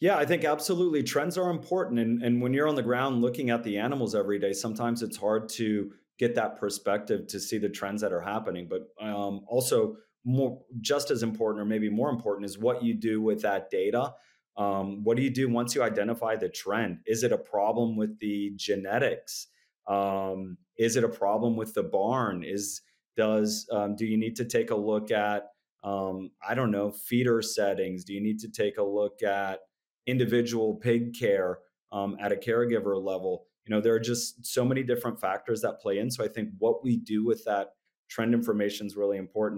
Yeah, I think absolutely trends are important. And, and when you're on the ground looking at the animals every day, sometimes it's hard to get that perspective to see the trends that are happening. But um, also, more just as important, or maybe more important, is what you do with that data. Um, what do you do once you identify the trend? Is it a problem with the genetics? Um, is it a problem with the barn? Is does um, do you need to take a look at um, I don't know feeder settings? Do you need to take a look at individual pig care um, at a caregiver level. You know, there are just so many different factors that play in. So I think what we do with that trend information is really important.